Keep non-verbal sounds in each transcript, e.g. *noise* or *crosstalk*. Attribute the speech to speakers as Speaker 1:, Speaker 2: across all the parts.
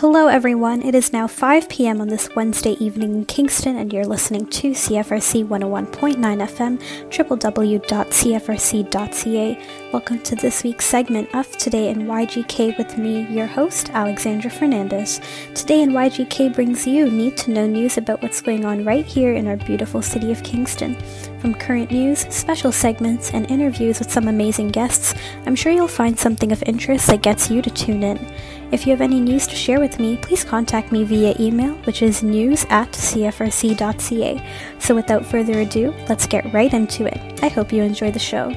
Speaker 1: Hello, everyone. It is now 5 p.m. on this Wednesday evening in Kingston, and you're listening to CFRC 101.9 FM, www.cfrc.ca. Welcome to this week's segment of Today in YGK with me, your host, Alexandra Fernandez. Today in YGK brings you need to know news about what's going on right here in our beautiful city of Kingston. From current news, special segments, and interviews with some amazing guests, I'm sure you'll find something of interest that gets you to tune in. If you have any news to share with me, please contact me via email, which is news at cfrc.ca. So without further ado, let's get right into it. I hope you enjoy the show.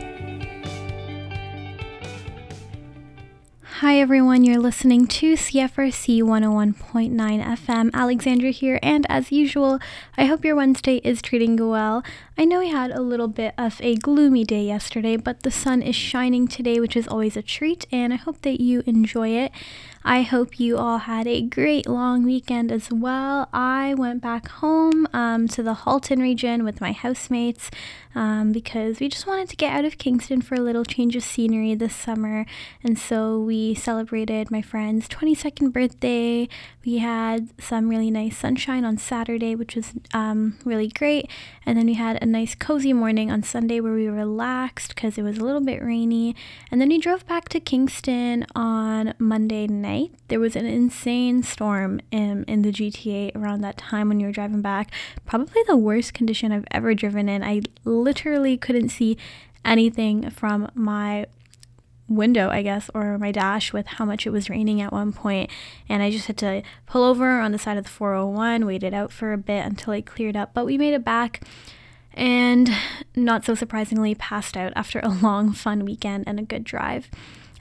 Speaker 1: Hi everyone, you're listening to CFRC 101.9 FM. Alexandra here, and as usual, I hope your Wednesday is treating you well. I know we had a little bit of a gloomy day yesterday, but the sun is shining today, which is always a treat, and I hope that you enjoy it. I hope you all had a great long weekend as well. I went back home um, to the Halton region with my housemates um, because we just wanted to get out of Kingston for a little change of scenery this summer. And so we celebrated my friend's 22nd birthday. We had some really nice sunshine on Saturday, which was um, really great. And then we had a nice cozy morning on Sunday where we relaxed because it was a little bit rainy. And then we drove back to Kingston on Monday night. There was an insane storm in, in the GTA around that time when you were driving back. Probably the worst condition I've ever driven in. I literally couldn't see anything from my window, I guess, or my dash with how much it was raining at one point. And I just had to pull over on the side of the 401, waited out for a bit until it cleared up. But we made it back and not so surprisingly passed out after a *laughs* long, fun weekend and a good drive.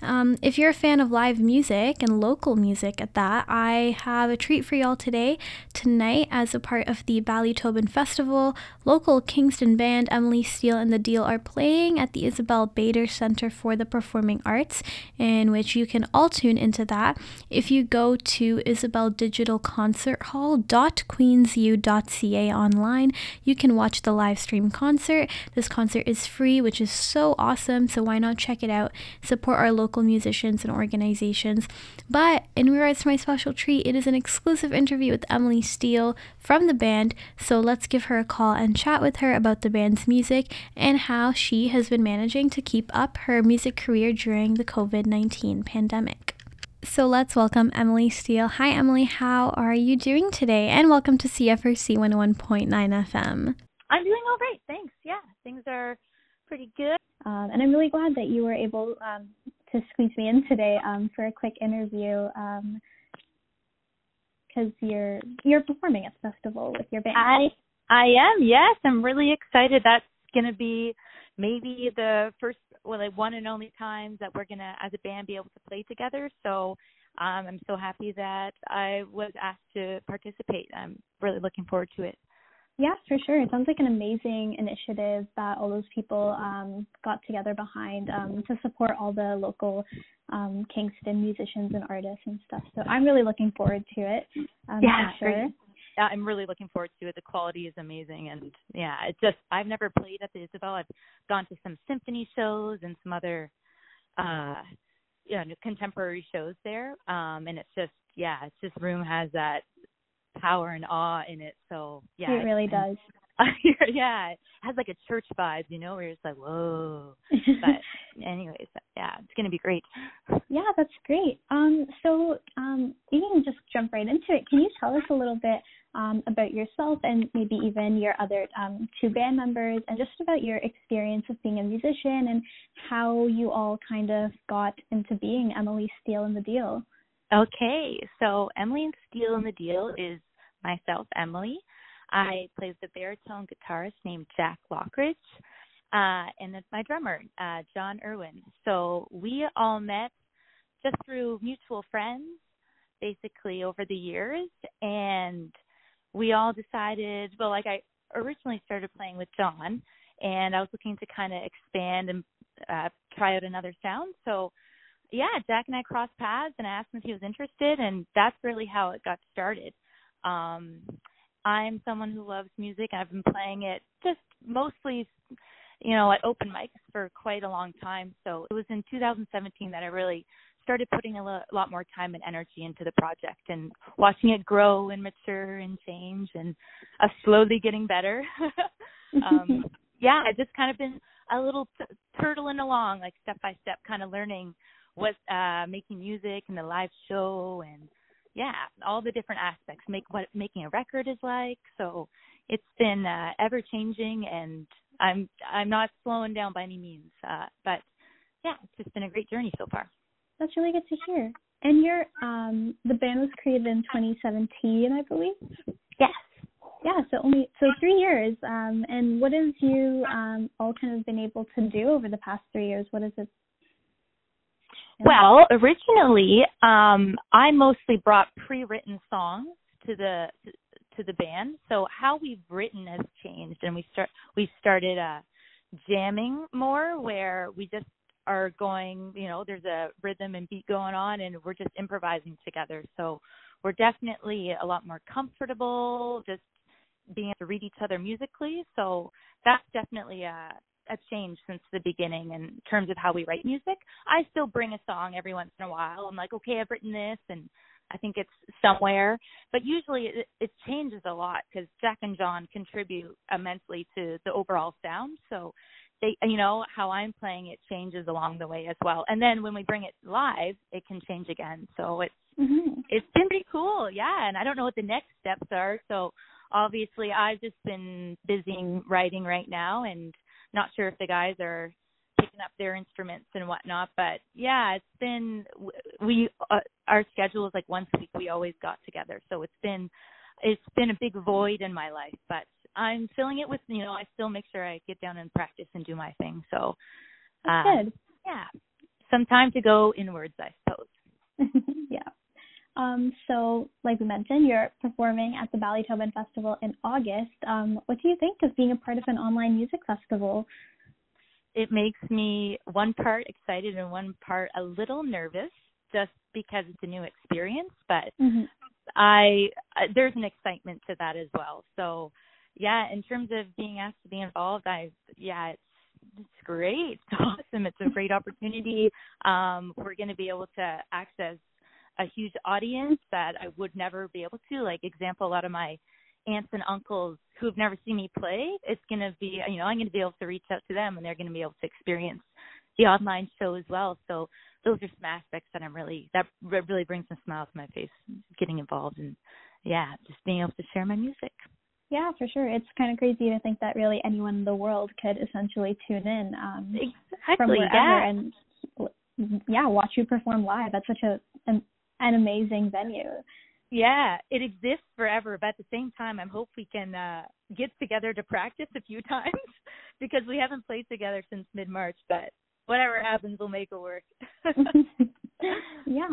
Speaker 1: Um, if you're a fan of live music and local music at that, I have a treat for y'all today. Tonight, as a part of the Ballytobin Festival, local Kingston band Emily Steele and the Deal are playing at the Isabel Bader Center for the Performing Arts, in which you can all tune into that. If you go to Isabel Digital Concert Hall.queensu.ca online, you can watch the live stream concert. This concert is free, which is so awesome, so why not check it out? Support our local local musicians and organizations. But in regards to my special treat, it is an exclusive interview with Emily Steele from the band. So let's give her a call and chat with her about the band's music and how she has been managing to keep up her music career during the COVID 19 pandemic. So let's welcome Emily Steele. Hi, Emily. How are you doing today? And welcome to CFRC 101.9 FM.
Speaker 2: I'm doing all right. Thanks. Yeah, things are pretty good.
Speaker 1: Um, and I'm really glad that you were able um, to squeeze me in today um, for a quick interview because um, you're you're performing at the festival with your band.
Speaker 2: I I am. Yes, I'm really excited. That's gonna be maybe the first, well, like one and only times that we're gonna, as a band, be able to play together. So um, I'm so happy that I was asked to participate. I'm really looking forward to it.
Speaker 1: Yeah, for sure. It sounds like an amazing initiative that all those people um, got together behind um, to support all the local um, Kingston musicians and artists and stuff. So I'm really looking forward to it. Um,
Speaker 2: yeah,
Speaker 1: sure.
Speaker 2: Great. Yeah, I'm really looking forward to it. The quality is amazing, and yeah, it's just I've never played at the Isabel. I've gone to some symphony shows and some other, uh, you know, contemporary shows there. Um, and it's just yeah, it's this room has that power and awe in it. So yeah,
Speaker 1: it really does. *laughs*
Speaker 2: yeah, it has like a church vibe, you know, where it's like whoa. but *laughs* anyways, yeah, it's gonna be great.
Speaker 1: Yeah, that's great. Um, so um, you can just jump right into it. Can you tell us a little bit um, about yourself and maybe even your other um, two band members, and just about your experience of being a musician and how you all kind of got into being Emily Steele and the Deal?
Speaker 2: Okay, so Emily and Steele and the Deal is myself, Emily. I play the baritone guitarist named Jack Lockridge, uh, and then my drummer, uh, John Irwin. So we all met just through mutual friends, basically over the years, and we all decided. Well, like I originally started playing with John, and I was looking to kind of expand and uh, try out another sound. So yeah, Jack and I crossed paths, and I asked him if he was interested, and that's really how it got started. Um, I'm someone who loves music. I've been playing it just mostly, you know, at open mics for quite a long time. So it was in 2017 that I really started putting a lo- lot more time and energy into the project and watching it grow and mature and change and uh, slowly getting better. *laughs* um, *laughs* yeah, I've just kind of been a little t- turtling along, like step by step, kind of learning what uh making music and the live show and yeah, all the different aspects, make what making a record is like. So it's been uh, ever changing, and I'm I'm not slowing down by any means. Uh, but yeah, it's just been a great journey so far.
Speaker 3: That's really good to hear. And your um the band was created in 2017, I believe.
Speaker 2: Yes.
Speaker 3: Yeah, so only so three years. Um, and what have you um all kind of been able to do over the past three years? What is it?
Speaker 2: Well, originally, um, I mostly brought pre-written songs to the to the band. So how we've written has changed, and we start we started uh, jamming more, where we just are going. You know, there's a rhythm and beat going on, and we're just improvising together. So we're definitely a lot more comfortable, just being able to read each other musically. So that's definitely a a change since the beginning in terms of how we write music. I still bring a song every once in a while. I'm like, okay, I've written this, and I think it's somewhere. But usually it, it changes a lot because Jack and John contribute immensely to the overall sound. So they, you know, how I'm playing it changes along the way as well. And then when we bring it live, it can change again. So it's mm-hmm. it's been pretty cool, yeah. And I don't know what the next steps are. So obviously, I've just been busy writing right now and not sure if the guys are picking up their instruments and whatnot but yeah it's been we uh, our schedule is like once a week we always got together so it's been it's been a big void in my life but i'm filling it with you know i still make sure i get down and practice and do my thing so
Speaker 3: uh, good.
Speaker 2: yeah some time to go inwards i suppose. *laughs*
Speaker 3: Yeah um, so, like we mentioned, you're performing at the Ballytobin Festival in August. Um, what do you think of being a part of an online music festival?
Speaker 2: It makes me one part excited and one part a little nervous, just because it's a new experience. But mm-hmm. I uh, there's an excitement to that as well. So, yeah, in terms of being asked to be involved, I yeah, it's it's great. *laughs* It's awesome. It's a great opportunity. Um, we're going to be able to access a huge audience that I would never be able to. Like example, a lot of my aunts and uncles who've never seen me play, it's going to be, you know, I'm going to be able to reach out to them and they're going to be able to experience the online show as well. So those are some aspects that I'm really, that really brings a smile to my face, getting involved and yeah, just being able to share my music.
Speaker 3: Yeah, for sure. It's kind of crazy to think that really anyone in the world could essentially tune in um,
Speaker 2: exactly,
Speaker 3: from wherever
Speaker 2: yeah.
Speaker 3: and yeah, watch you perform live. That's such a an an amazing venue.
Speaker 2: Yeah, it exists forever, but at the same time, I hope we can uh, get together to practice a few *laughs* times because we haven't played together since mid March. But whatever happens, we'll make it work. *laughs*
Speaker 3: yeah,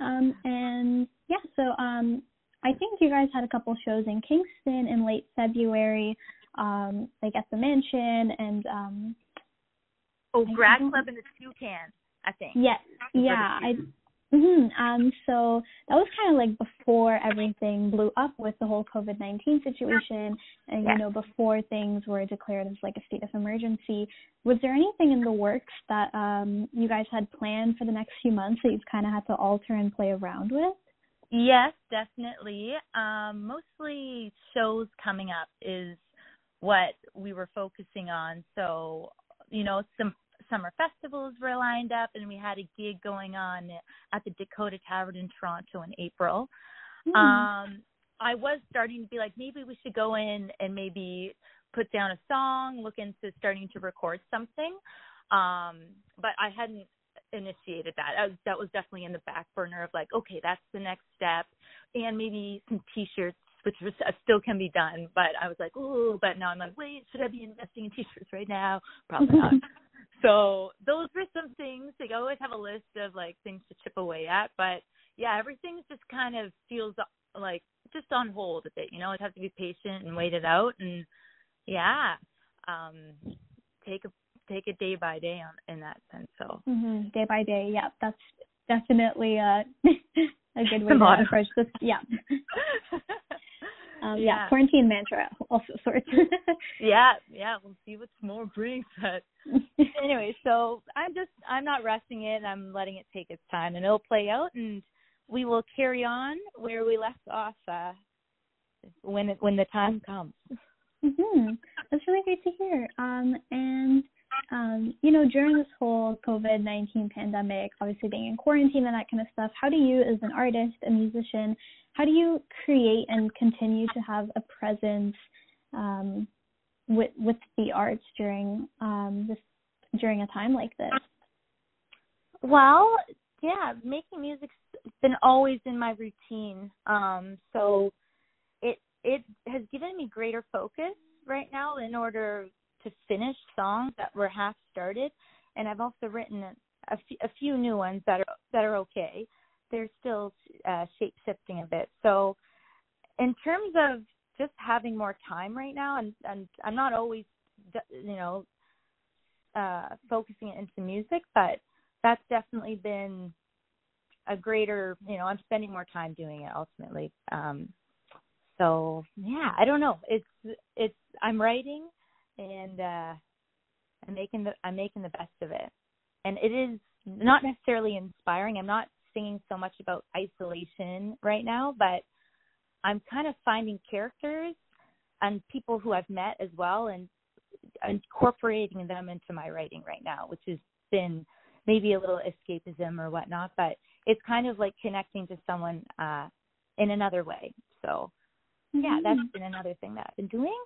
Speaker 3: um, and yeah, so um, I think you guys had a couple shows in Kingston in late February, um, like at the Mansion and. Um,
Speaker 2: oh, Grad Club in the Toucan, I think.
Speaker 3: Yes, yeah, I Mm-hmm. Um, so that was kind of like before everything blew up with the whole COVID nineteen situation, and you know before things were declared as like a state of emergency. Was there anything in the works that um, you guys had planned for the next few months that you've kind of had to alter and play around with?
Speaker 2: Yes, definitely. Um, mostly shows coming up is what we were focusing on. So you know some summer festivals were lined up, and we had a gig going on at the Dakota Tavern in Toronto in April. Mm. Um, I was starting to be like, maybe we should go in and maybe put down a song, look into starting to record something. Um, but I hadn't initiated that. Was, that was definitely in the back burner of like, okay, that's the next step, and maybe some T-shirts, which was, uh, still can be done. But I was like, oh, but now I'm like, wait, should I be investing in T-shirts right now? Probably not. *laughs* so those were some things. Like I always have a list of like things to chip away at, but yeah, everything just kind of feels like just on hold a bit. You know, I have to be patient and wait it out, and yeah, um, take a take it day by day on in that sense. So
Speaker 3: mm-hmm. day by day, yeah, that's definitely a *laughs* a good way *laughs* to approach this. Yeah. *laughs* um, yeah. yeah. quarantine mantra *laughs* also sorts. *laughs*
Speaker 2: yeah, yeah. We'll see what tomorrow brings. But *laughs* anyway, so I'm just I'm not rushing it. I'm letting it take its time, and it'll play out, and we will carry on where we left off uh, when it, when the time comes.
Speaker 3: Mhm. That's really great to hear. Um, and um, you know, during this whole COVID 19 pandemic, obviously being in quarantine and that kind of stuff, how do you, as an artist, a musician, how do you create and continue to have a presence um, with with the arts during um, this during a time like this?
Speaker 2: Well, yeah, making music's been always in my routine. Um, so it it has given me greater focus right now in order to finish songs that were half started, and I've also written a, few new ones that are that are okay. They're still uh, shape shifting a bit. So, in terms of just having more time right now, and and I'm not always, you know, uh, focusing it into music, but that's definitely been a greater, you know, I'm spending more time doing it ultimately. Um, so yeah, I don't know. It's it's I'm writing and uh I'm making the I'm making the best of it. And it is not necessarily inspiring. I'm not singing so much about isolation right now, but I'm kind of finding characters and people who I've met as well and incorporating them into my writing right now, which has been maybe a little escapism or whatnot, but it's kind of like connecting to someone uh in another way. So yeah, that's mm-hmm. been another thing that I've been doing.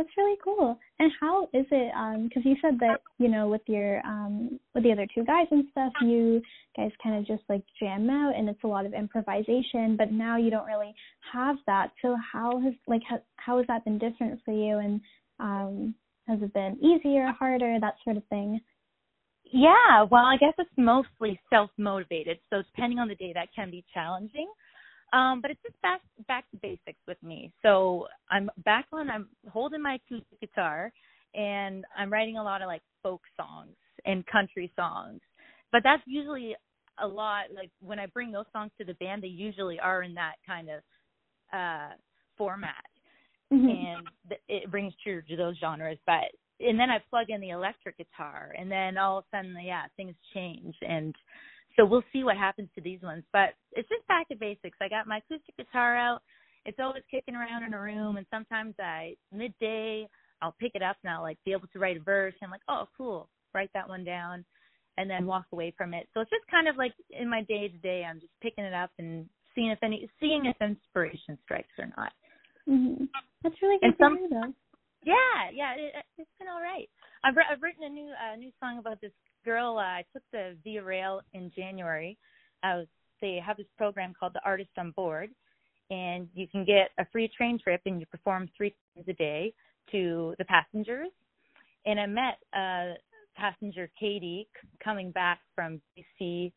Speaker 3: That's really cool. And how is it? Um, because you said that you know with your um with the other two guys and stuff, you guys kind of just like jam out, and it's a lot of improvisation. But now you don't really have that. So how has like how how has that been different for you? And um, has it been easier, harder, that sort of thing?
Speaker 2: Yeah, well, I guess it's mostly self motivated. So depending on the day, that can be challenging. Um, but it's just back back to basics with me. So I'm back on. I'm holding my acoustic guitar, and I'm writing a lot of like folk songs and country songs. But that's usually a lot. Like when I bring those songs to the band, they usually are in that kind of uh format, mm-hmm. and it brings true to those genres. But and then I plug in the electric guitar, and then all of a sudden, yeah, things change and so we'll see what happens to these ones. But it's just back to basics. I got my acoustic guitar out. It's always kicking around in a room, and sometimes I midday I'll pick it up and I'll like be able to write a verse. And I'm like, oh, cool, write that one down, and then walk away from it. So it's just kind of like in my day to day, I'm just picking it up and seeing if any seeing if inspiration strikes or not.
Speaker 3: Mm-hmm. That's really good and some, hear, though.
Speaker 2: Yeah, yeah, it, it's been all right. I've I've written a new uh, new song about this girl. Uh, I took the Via Rail in January. I was, they have this program called the Artist on Board, and you can get a free train trip and you perform three times a day to the passengers. And I met uh, passenger Katie coming back from BC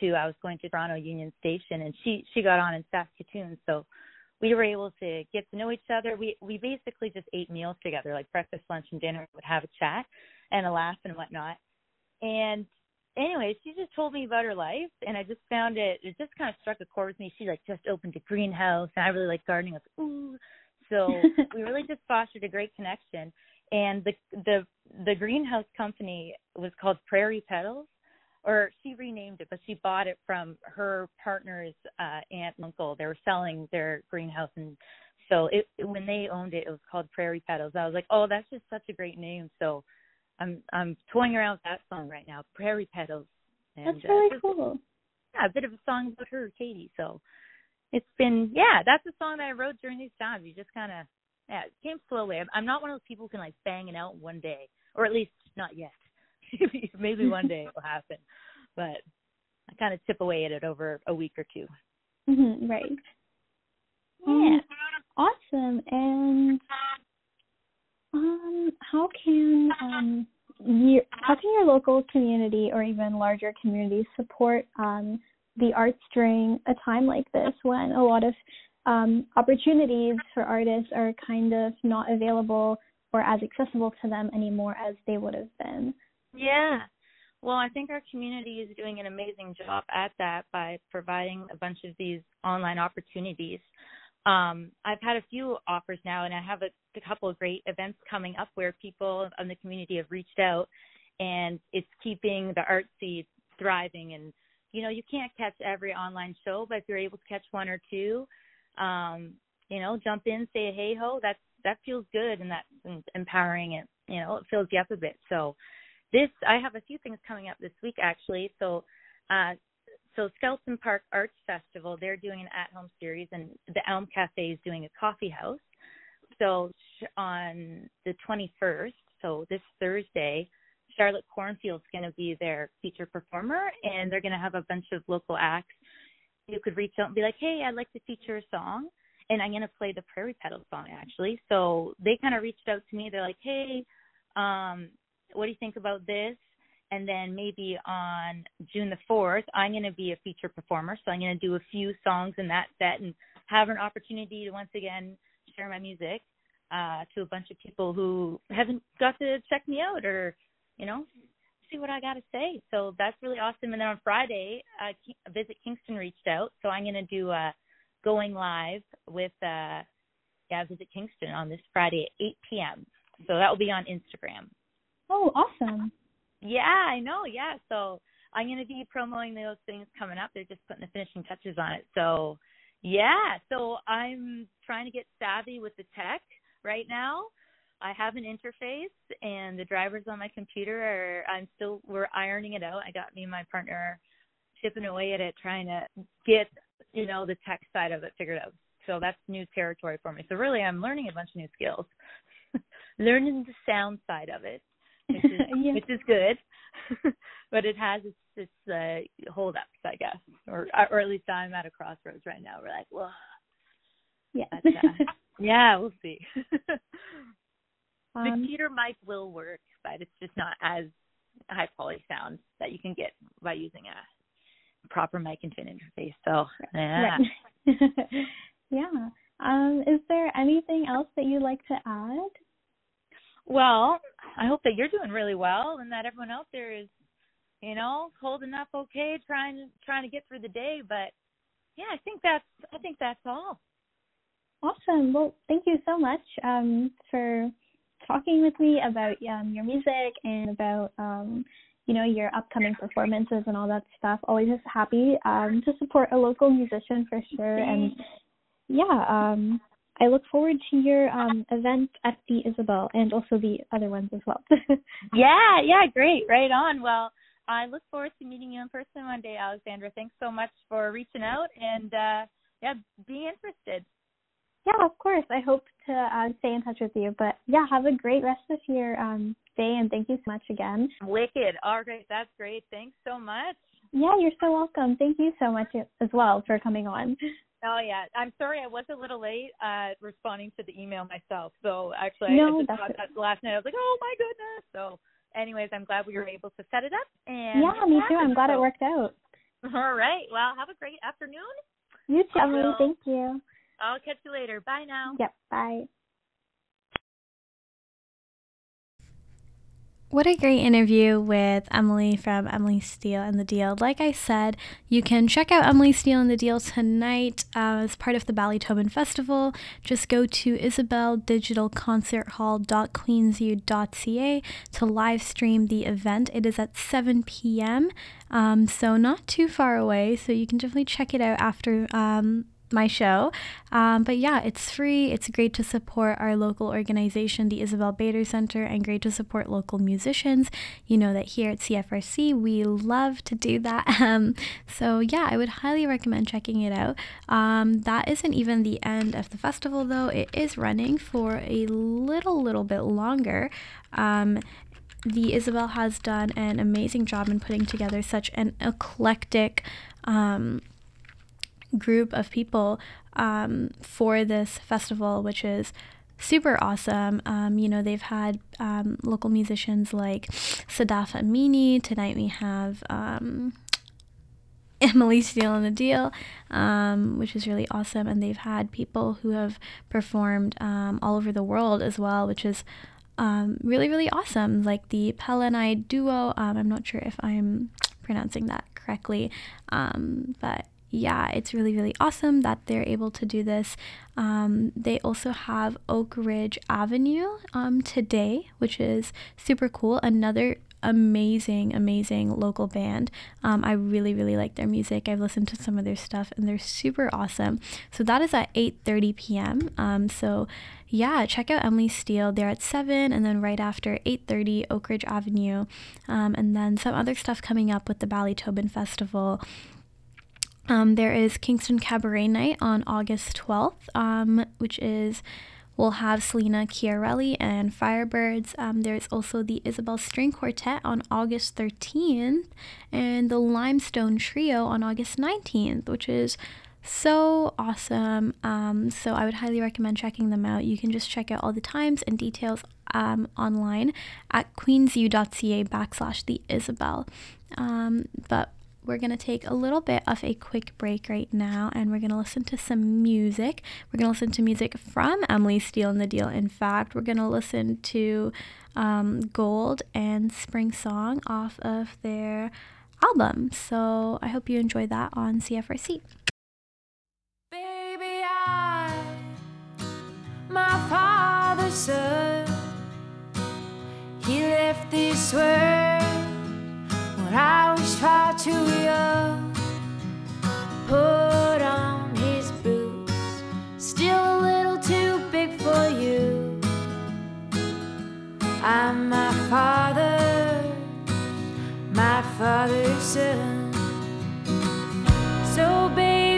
Speaker 2: to I was going to Toronto Union Station, and she she got on in Saskatoon, so we were able to get to know each other. We we basically just ate meals together, like breakfast, lunch, and dinner. Would have a chat and a laugh and whatnot. And anyway, she just told me about her life, and I just found it. It just kind of struck a chord with me. She like just opened a greenhouse, and I really like gardening. I was like, ooh. So *laughs* we really just fostered a great connection. And the the the greenhouse company was called Prairie Petals, or she renamed it, but she bought it from her partner's uh, aunt and uncle. They were selling their greenhouse, and so it when they owned it, it was called Prairie Petals. I was like, oh, that's just such a great name. So I'm I'm toying around with that song right now, Prairie Petals.
Speaker 3: And, that's really uh, cool.
Speaker 2: Yeah, a bit of a song about her, Katie. So it's been yeah, that's a song that I wrote during these times. You just kind of yeah, it came slowly. I'm, I'm not one of those people who can like bang it out one day, or at least not yet. *laughs* Maybe one day it will happen, but I kind of chip away at it over a week or 2
Speaker 3: mm-hmm, right. Yeah. Awesome. And um, how can um, how can your local community or even larger communities support um, the arts during a time like this when a lot of um, opportunities for artists are kind of not available or as accessible to them anymore as they would have been?
Speaker 2: Yeah. Well, I think our community is doing an amazing job at that by providing a bunch of these online opportunities um, I've had a few offers now, and I have a, a couple of great events coming up where people in the community have reached out, and it's keeping the art scene thriving. And you know, you can't catch every online show, but if you're able to catch one or two, um, you know, jump in, say hey ho. That's that feels good, and that's empowering. It you know, it fills you up a bit. So this, I have a few things coming up this week actually. So uh, so Skeleton Park Arts Festival, they're doing an at-home series, and the Elm Cafe is doing a coffee house. So on the 21st, so this Thursday, Charlotte Cornfield's going to be their feature performer, and they're going to have a bunch of local acts. You could reach out and be like, "Hey, I'd like to feature a song," and I'm going to play the Prairie Petals song actually. So they kind of reached out to me. They're like, "Hey, um, what do you think about this?" And then maybe on June the 4th, I'm going to be a feature performer. So I'm going to do a few songs in that set and have an opportunity to once again share my music uh, to a bunch of people who haven't got to check me out or, you know, see what I got to say. So that's really awesome. And then on Friday, uh, Visit Kingston reached out. So I'm going to do a going live with, uh, yeah, Visit Kingston on this Friday at 8 p.m. So that will be on Instagram.
Speaker 3: Oh, awesome.
Speaker 2: Yeah, I know. Yeah. So I'm going to be promoting those things coming up. They're just putting the finishing touches on it. So, yeah. So I'm trying to get savvy with the tech right now. I have an interface and the drivers on my computer are I'm still we're ironing it out. I got me and my partner chipping away at it trying to get, you know, the tech side of it figured out. So that's new territory for me. So really I'm learning a bunch of new skills. *laughs* learning the sound side of it which is *laughs* yeah. which is good. *laughs* but it has its its uh, holdups, I guess, or or at least I'm at a crossroads right now. We're like, well,
Speaker 3: yeah,
Speaker 2: uh, *laughs* yeah, we'll see. um, the computer mic will work, but it's just not as high quality sound that you can get by using a proper mic and fin interface. So yeah.
Speaker 3: Right. yeah. Um, is there anything else that you'd like to add?
Speaker 2: Well, I hope that you're doing really well and that everyone out there is, you know, holding up okay, trying trying to get through the day. But yeah, I think that's I think that's all.
Speaker 3: Awesome. Well, thank you so much um, for talking with me about um, your music and about um, you know your upcoming performances and all that stuff. Always just happy um, to support a local musician for sure. And yeah, um, I look forward to your um, event at the Isabel and also the other ones as well. *laughs*
Speaker 2: yeah, yeah, great. Right on. Well, I look forward to meeting you in person one day, Alexandra. Thanks so much for reaching out and uh yeah, being interested.
Speaker 3: Yeah, of course. I hope to uh, stay in touch with you. But yeah, have a great rest of your um, day and thank you so much again.
Speaker 2: Wicked. All right, that's great. Thanks so much.
Speaker 3: Yeah, you're so welcome. Thank you so much as well for coming on.
Speaker 2: Oh yeah, I'm sorry I was a little late uh responding to the email myself. So actually,
Speaker 3: no,
Speaker 2: I just got that last night. I was like, oh my goodness. So, anyways, I'm glad we were able to set it up. And
Speaker 3: yeah, me too. I'm glad so. it worked out.
Speaker 2: All right. Well, have a great afternoon.
Speaker 3: You too. Thank you.
Speaker 2: I'll catch you later. Bye now.
Speaker 3: Yep. Bye.
Speaker 1: What a great interview with Emily from Emily Steele and the Deal. Like I said, you can check out Emily Steele and the Deal tonight uh, as part of the Ballytobin Festival. Just go to isabeldigitalconcerthall.queensu.ca to live stream the event. It is at 7 p.m., um, so not too far away, so you can definitely check it out after um, my show. Um, but yeah, it's free. It's great to support our local organization, the Isabel Bader Center, and great to support local musicians. You know that here at CFRC, we love to do that. *laughs* Um, so yeah, I would highly recommend checking it out. Um, that isn't even the end of the festival, though. It is running for a little, little bit longer. Um, the Isabel has done an amazing job in putting together such an eclectic um, group of people um, for this festival, which is super awesome. Um, you know, they've had um, local musicians like Sadaf Amini. Tonight we have um, *laughs* Emily Steele and the Deal, um, which is really awesome. And they've had people who have performed um, all over the world as well, which is um, really, really awesome. Like the Pella and I duo. I'm not sure if I'm pronouncing that correctly, but yeah, it's really, really awesome that they're able to do this. Um, they also have Oak Ridge Avenue um, today, which is super cool. Another amazing, amazing local band. Um, I really, really like their music. I've listened to some of their stuff, and they're super awesome. So that is at 8:30 p.m. Um, so yeah, check out Emily Steele. They're at seven, and then right after 8:30, Oak Ridge Avenue, um, and then some other stuff coming up with the Ballytobin Festival. Um, there is Kingston Cabaret Night on August 12th, um, which is we'll have Selena Chiarelli and Firebirds. Um, there's also the Isabel String Quartet on August 13th, and the Limestone Trio on August 19th, which is so awesome. Um, so I would highly recommend checking them out. You can just check out all the times and details um, online at queensu.ca backslash the Isabel. Um, but we're going to take a little bit of a quick break right now and we're going to listen to some music. We're going to listen to music from Emily Steele and the Deal. In fact, we're going to listen to um, Gold and Spring Song off of their album. So I hope you enjoy that on CFRC.
Speaker 4: Baby, I, my father's son, he left this world I was far too young. Uh, put on his boots, still a little too big for you. I'm my father, my father's son. So, baby,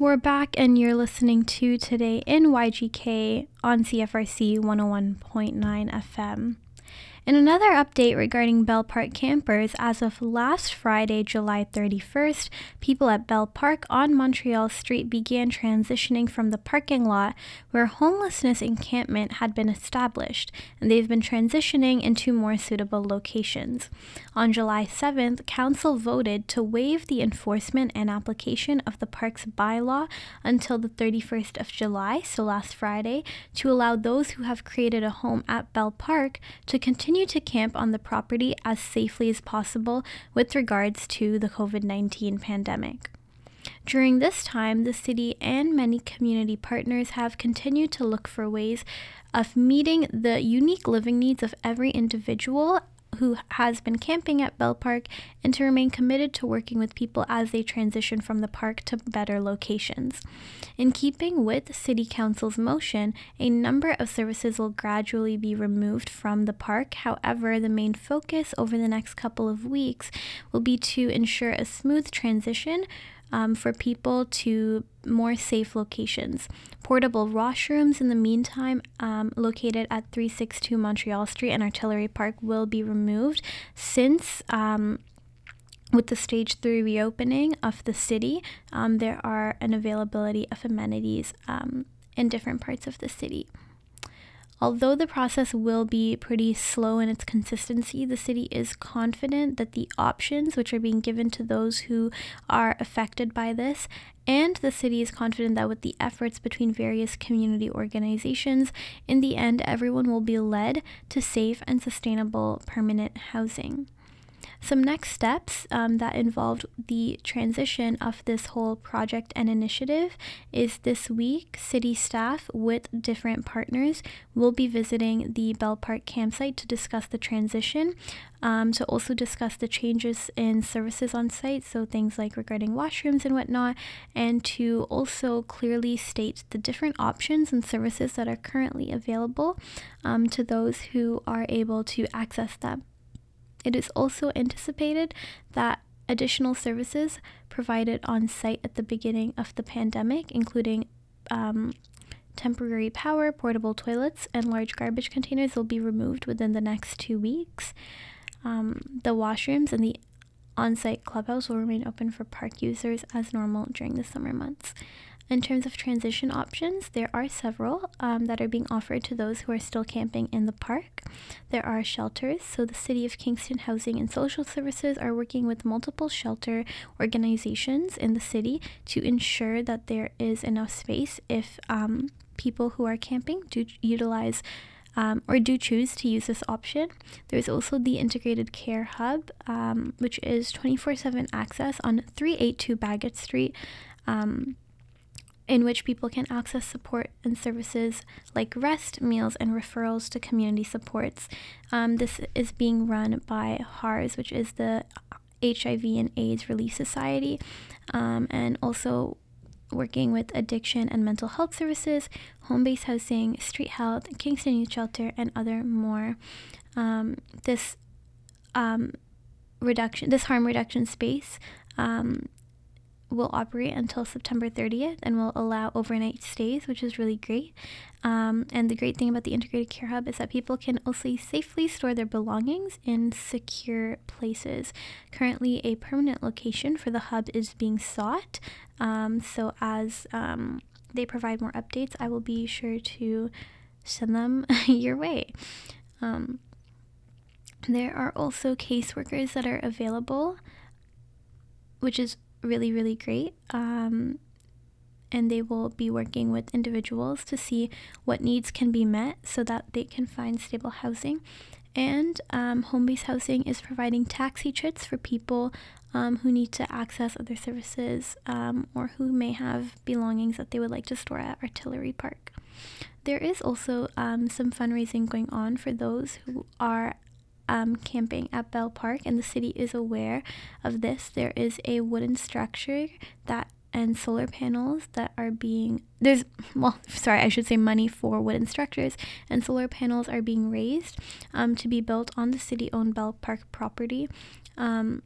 Speaker 1: We're back, and you're listening to Today in YGK on CFRC 101.9 FM. In another update regarding Bell Park campers, as of last Friday, July 31st, people at Bell Park on Montreal Street began transitioning from the parking lot where homelessness encampment had been established, and they've been transitioning into more suitable locations. On July 7th, Council voted to waive the enforcement and application of the park's bylaw until the 31st of July, so last Friday, to allow those who have created a home at Bell Park to continue to camp on the property as safely as possible with regards to the COVID 19 pandemic. During this time, the city and many community partners have continued to look for ways of meeting the unique living needs of every individual who has been camping at Bell Park and to remain committed to working with people as they transition from the park to better locations. In keeping with City Council's motion, a number of services will gradually be removed from the park. However, the main focus over the next couple of weeks will be to ensure a smooth transition um, for people to more safe locations. Portable washrooms, in the meantime, um, located at 362 Montreal Street and Artillery Park, will be removed since. Um, with the stage three reopening of the city, um, there are an availability of amenities um, in different parts of the city. Although the process will be pretty slow in its consistency, the city is confident that the options which are being given to those who are affected by this, and the city is confident that with the efforts between various community organizations, in the end, everyone will be led to safe and sustainable permanent housing. Some next steps um, that involved the transition of this whole project and initiative is this week, city staff with different partners will be visiting the Bell Park campsite to discuss the transition, um, to also discuss the changes in services on site, so things like regarding washrooms and whatnot, and to also clearly state the different options and services that are currently available um, to those who are able to access them. It is also anticipated that additional services provided on site at the beginning of the pandemic, including um, temporary power, portable toilets, and large garbage containers, will be removed within the next two weeks. Um, the washrooms and the on site clubhouse will remain open for park users as normal during the summer months. In terms of transition options, there are several um, that are being offered to those who are still camping in the park. There are shelters, so the City of Kingston Housing and Social Services are working with multiple shelter organizations in the city to ensure that there is enough space if um, people who are camping do utilize. Um, or do choose to use this option. There's also the Integrated Care Hub, um, which is 24 7 access on 382 Bagot Street. Um, in which people can access support and services like rest, meals, and referrals to community supports. Um, this is being run by HARS, which is the HIV and AIDS Relief Society, um, and also working with addiction and mental health services, Home Base Housing, street health, Kingston Youth Shelter, and other more. Um, this um, reduction, this harm reduction space um, will operate until September 30th and will allow overnight stays, which is really great. Um, and the great thing about the Integrated Care Hub is that people can also safely store their belongings in secure places. Currently, a permanent location for the hub is being sought. Um, so, as um, they provide more updates, I will be sure to send them *laughs* your way. Um, there are also caseworkers that are available, which is really, really great. Um, and they will be working with individuals to see what needs can be met so that they can find stable housing. And um, Home Base Housing is providing taxi trips for people um, who need to access other services um, or who may have belongings that they would like to store at Artillery Park. There is also um, some fundraising going on for those who are um, camping at Bell Park, and the city is aware of this. There is a wooden structure that and solar panels that are being there's *laughs* well *laughs* sorry i should say money for wooden structures and solar panels are being raised um, to be built on the city owned bell park property um,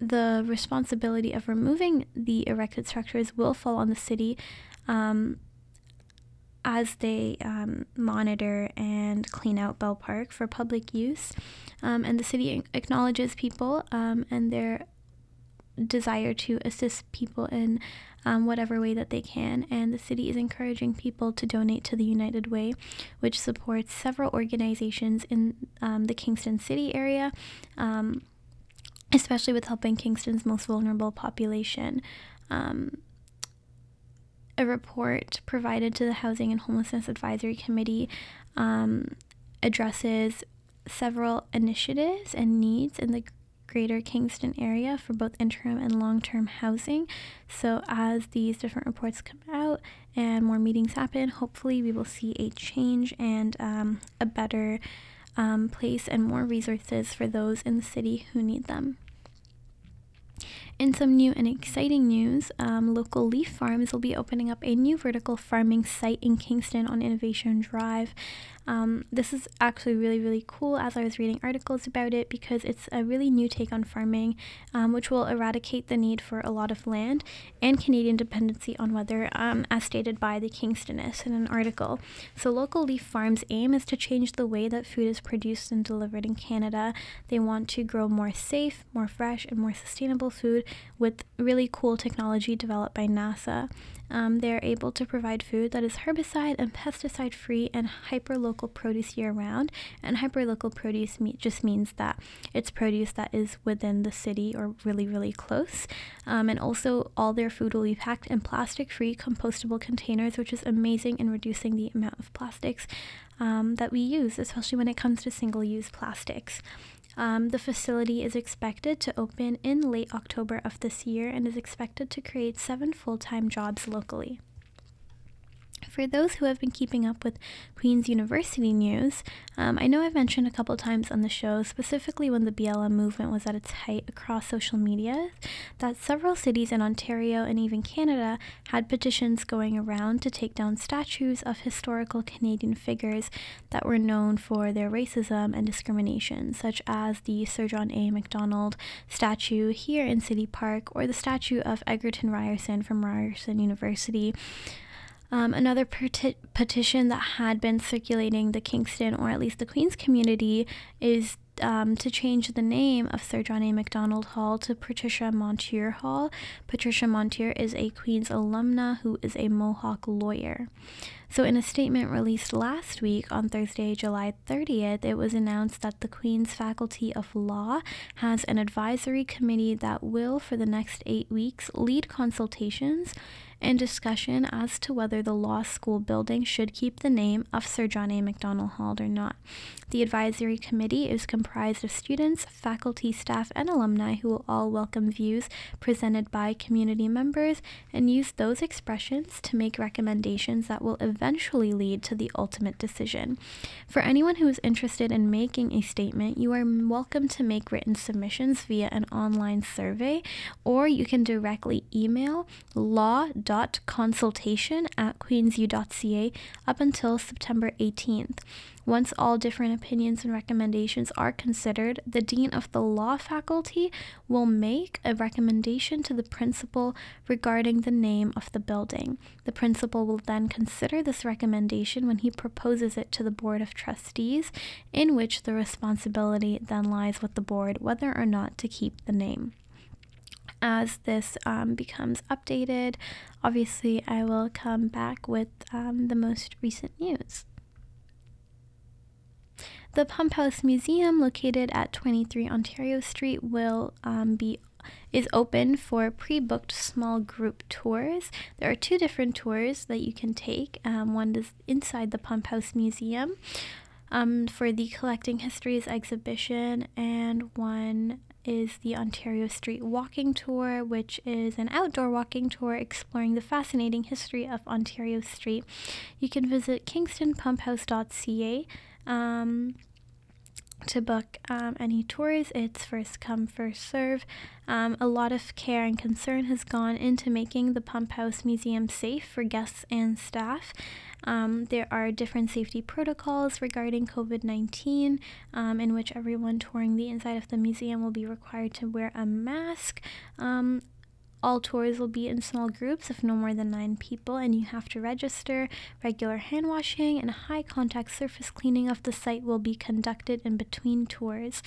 Speaker 1: the responsibility of removing the erected structures will fall on the city um, as they um, monitor and clean out Bell Park for public use. Um, and the city acknowledges people um, and their desire to assist people in um, whatever way that they can. And the city is encouraging people to donate to the United Way, which supports several organizations in um, the Kingston City area. Um, especially with helping Kingston's most vulnerable population a report provided to the Housing and Homelessness Advisory Committee um, addresses several initiatives and needs in the greater Kingston area for both interim and long term housing. So, as these different reports come out and more meetings happen, hopefully we will see a change and um, a better um, place and more resources for those in the city who need them. In some new and exciting news, um, local Leaf Farms will be opening up a new vertical farming site in Kingston on Innovation Drive. Um, this is actually really, really cool as I was reading articles about it because it's a really new take on farming, um, which will eradicate the need for a lot of land and Canadian dependency on weather, um, as stated by the Kingstonists in an article. So, local Leaf Farms' aim is to change the way that food is produced and delivered in Canada. They want to grow more safe, more fresh, and more sustainable food with really cool technology developed by NASA. Um, they're able to provide food that is herbicide and pesticide free and hyper local produce year round. And hyper local produce me- just means that it's produce that is within the city or really, really close. Um, and also, all their food will be packed in plastic free compostable containers, which is amazing in reducing the amount of plastics um, that we use, especially when it comes to single use plastics. Um, the facility is expected to open in late October of this year and is expected to create seven full time jobs locally. For those who have been keeping up with Queen's University news, um, I know I've mentioned a couple times on the show, specifically when the BLM movement was at its height across social media, that several cities in Ontario and even Canada had petitions going around to take down statues of historical Canadian figures that were known for their racism and discrimination, such as the Sir John A. Macdonald statue here in City Park or the statue of Egerton Ryerson from Ryerson University. Um, another peti- petition that had been circulating the Kingston or at least the Queen's community is um, to change the name of Sir John A. Macdonald Hall to Patricia Monture Hall. Patricia Monture is a Queen's alumna who is a Mohawk lawyer. So, in a statement released last week on Thursday, July 30th, it was announced that the Queen's Faculty of Law has an advisory committee that will, for the next eight weeks, lead consultations and discussion as to whether the law school building should keep the name of Sir John A. Macdonald Hall or not. The advisory committee is comprised of students, faculty, staff, and alumni who will all welcome views presented by community members and use those expressions to make recommendations that will eventually lead to the ultimate decision. For anyone who is interested in making a statement, you are welcome to make written submissions via an online survey, or you can directly email law.consultation at queensu.ca up until September 18th. Once all different opinions and recommendations are considered, the Dean of the Law Faculty will make a recommendation to the principal regarding the name of the building. The principal will then consider this recommendation when he proposes it to the Board of Trustees, in which the responsibility then lies with the board whether or not to keep the name as this um, becomes updated, obviously I will come back with um, the most recent news. The Pump House Museum, located at 23 Ontario Street, will um, be is open for pre-booked small group tours. There are two different tours that you can take. Um, one is inside the Pump House Museum um, for the Collecting Histories exhibition, and one is the Ontario Street Walking Tour, which is an outdoor walking tour exploring the fascinating history of Ontario Street. You can visit kingstonpumphouse.ca. Um, to book um, any tours, it's first come, first serve. Um, a lot of care and concern has gone into making the Pump House Museum safe for guests and staff. Um, there are different safety protocols regarding COVID 19, um, in which everyone touring the inside of the museum will be required to wear a mask. Um, all tours will be in small groups of no more than nine people, and you have to register. Regular hand washing and high contact surface cleaning of the site will be conducted in between tours.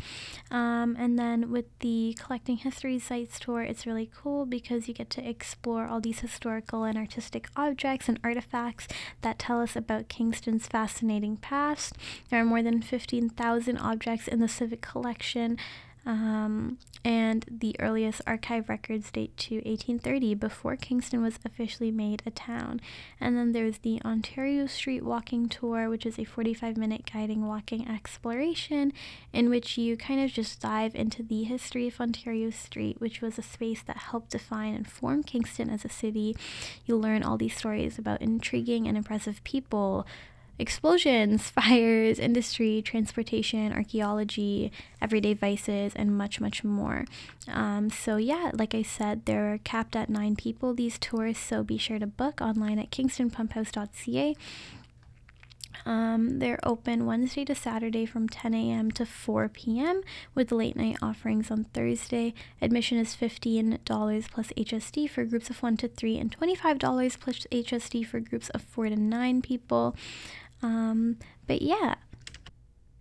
Speaker 1: Um, and then with the Collecting History Sites tour, it's really cool because you get to explore all these historical and artistic objects and artifacts that tell us about Kingston's fascinating past. There are more than 15,000 objects in the civic collection. Um, and the earliest archive records date to 1830, before Kingston was officially made a town. And then there's the Ontario Street Walking Tour, which is a 45 minute guiding walking exploration in which you kind of just dive into the history of Ontario Street, which was a space that helped define and form Kingston as a city. You learn all these stories about intriguing and impressive people explosions, *laughs* fires, industry, transportation, archaeology, everyday vices, and much, much more. Um, so, yeah, like I said, they're capped at nine people, these tours, so be sure to book online at kingstonpumphouse.ca. Um, they're open Wednesday to Saturday from 10 a.m. to 4 p.m. with late night offerings on Thursday. Admission is $15 plus HST for groups of 1 to 3 and $25 plus HST for groups of 4 to 9 people. Um, but yeah,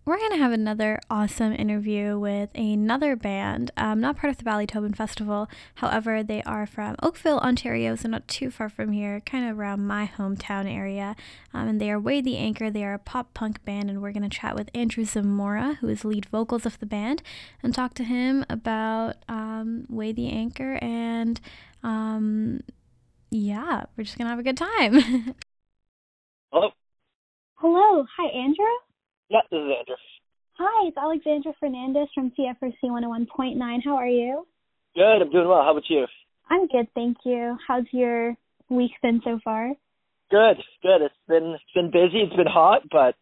Speaker 1: we're going to have another awesome interview with another band, um, not part of the Ballytobin Festival. However, they are from Oakville, Ontario, so not too far from here, kind of around my hometown area. Um, and they are Weigh the Anchor. They are a pop punk band, and we're going to chat with Andrew Zamora, who is lead vocals of the band, and talk to him about um, the Anchor. And um, yeah, we're just going to have a good time. *laughs*
Speaker 5: Hello.
Speaker 3: Hello. Hi, Andrew.
Speaker 5: Yeah, this is Andrew.
Speaker 3: Hi, it's Alexandra Fernandez from CFRC 101.9. How are you?
Speaker 5: Good. I'm doing well. How about you?
Speaker 3: I'm good, thank you. How's your week been so far?
Speaker 5: Good. Good. It's been it's been busy. It's been hot, but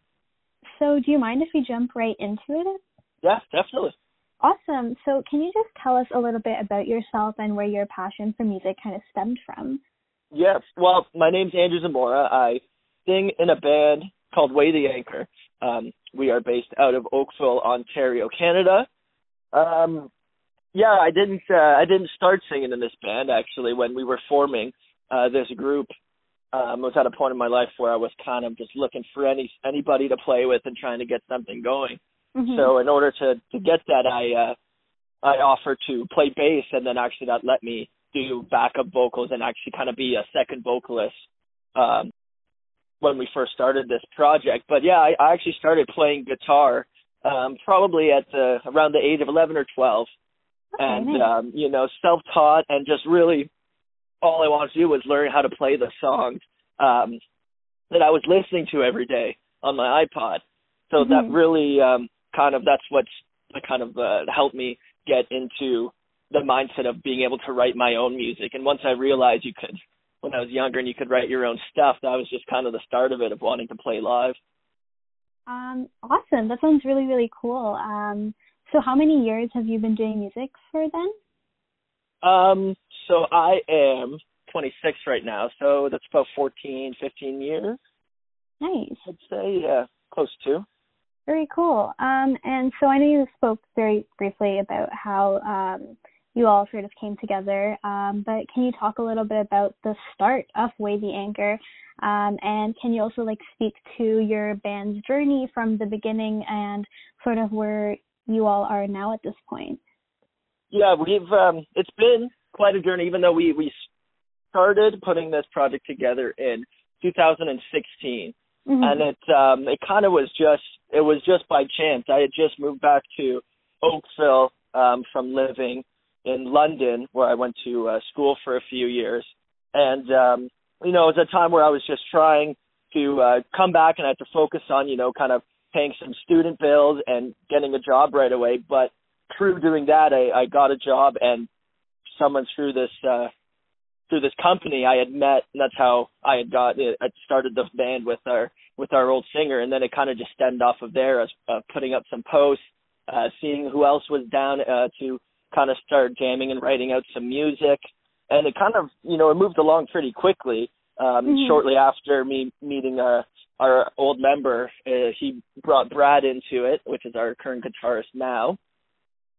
Speaker 3: So, do you mind if we jump right into it?
Speaker 5: yeah, definitely.
Speaker 3: Awesome. So, can you just tell us a little bit about yourself and where your passion for music kind of stemmed from?
Speaker 5: Yes. Well, my name's Andrew Zamora. I sing in a band called Way the Anchor. Um, we are based out of Oakville, Ontario, Canada. Um, yeah, I didn't uh, I didn't start singing in this band actually when we were forming uh, this group. Um, I was at a point in my life where I was kind of just looking for any anybody to play with and trying to get something going.
Speaker 3: Mhm.
Speaker 5: So in order to to get that, I uh, I offered to play bass, and then actually that let me do backup vocals and actually kind of be a second vocalist um, when we first started this project. But yeah, I, I actually started playing guitar um, probably at the, around the age of eleven or twelve,
Speaker 3: Okay,
Speaker 5: and
Speaker 3: nice.
Speaker 5: um, you know, self-taught and just really all I wanted to do was learn how to play the songs um, that I was listening to every day on my iPod. So that
Speaker 3: Mhm.
Speaker 5: really um, kind of that's what's kind of uh, helped me get into the mindset of being able to write my own music. And once I realized you could when I was younger and you could write your own stuff, that was just kind of the start of it of wanting to play live.
Speaker 3: Um, awesome. That sounds really, really cool. Um, so how many years have you been doing music for then?
Speaker 5: Um, so I am 26 right now, so that's about 14, 15 years.
Speaker 3: Nice.
Speaker 5: I'd say, yeah, close to.
Speaker 3: Very cool. Um, and so I know you spoke very briefly about how um, you all sort of came together, um, but can you talk a little bit about the start of Weigh the Anchor? Um, and can you also like speak to your band's journey from the beginning and sort of where you all are now at this point?
Speaker 5: Yeah, we've um, it's been quite a journey. Even though we we started putting this project together in 2016,
Speaker 3: Mhm.
Speaker 5: and it um, it kind of was just it was just by chance. I had just moved back to Oakville um, from living in London, where I went to uh, school for a few years, and um, you know it was a time where I was just trying to uh, come back, and I had to focus on you know kind of paying some student bills and getting a job right away. But through doing that, I, I got a job, and someone through this uh, through this company I had met, and that's how I had got it. I started the band with our with our old singer, and then it kind of just stemmed off of there. as uh, putting up some posts, uh, seeing who else was down uh, to kind of started jamming and writing out some music, and it kind of you know it moved along pretty quickly. Um,
Speaker 3: Mhm.
Speaker 5: Shortly after me meeting our our old member, uh, he brought Brad into it, which is our current guitarist now.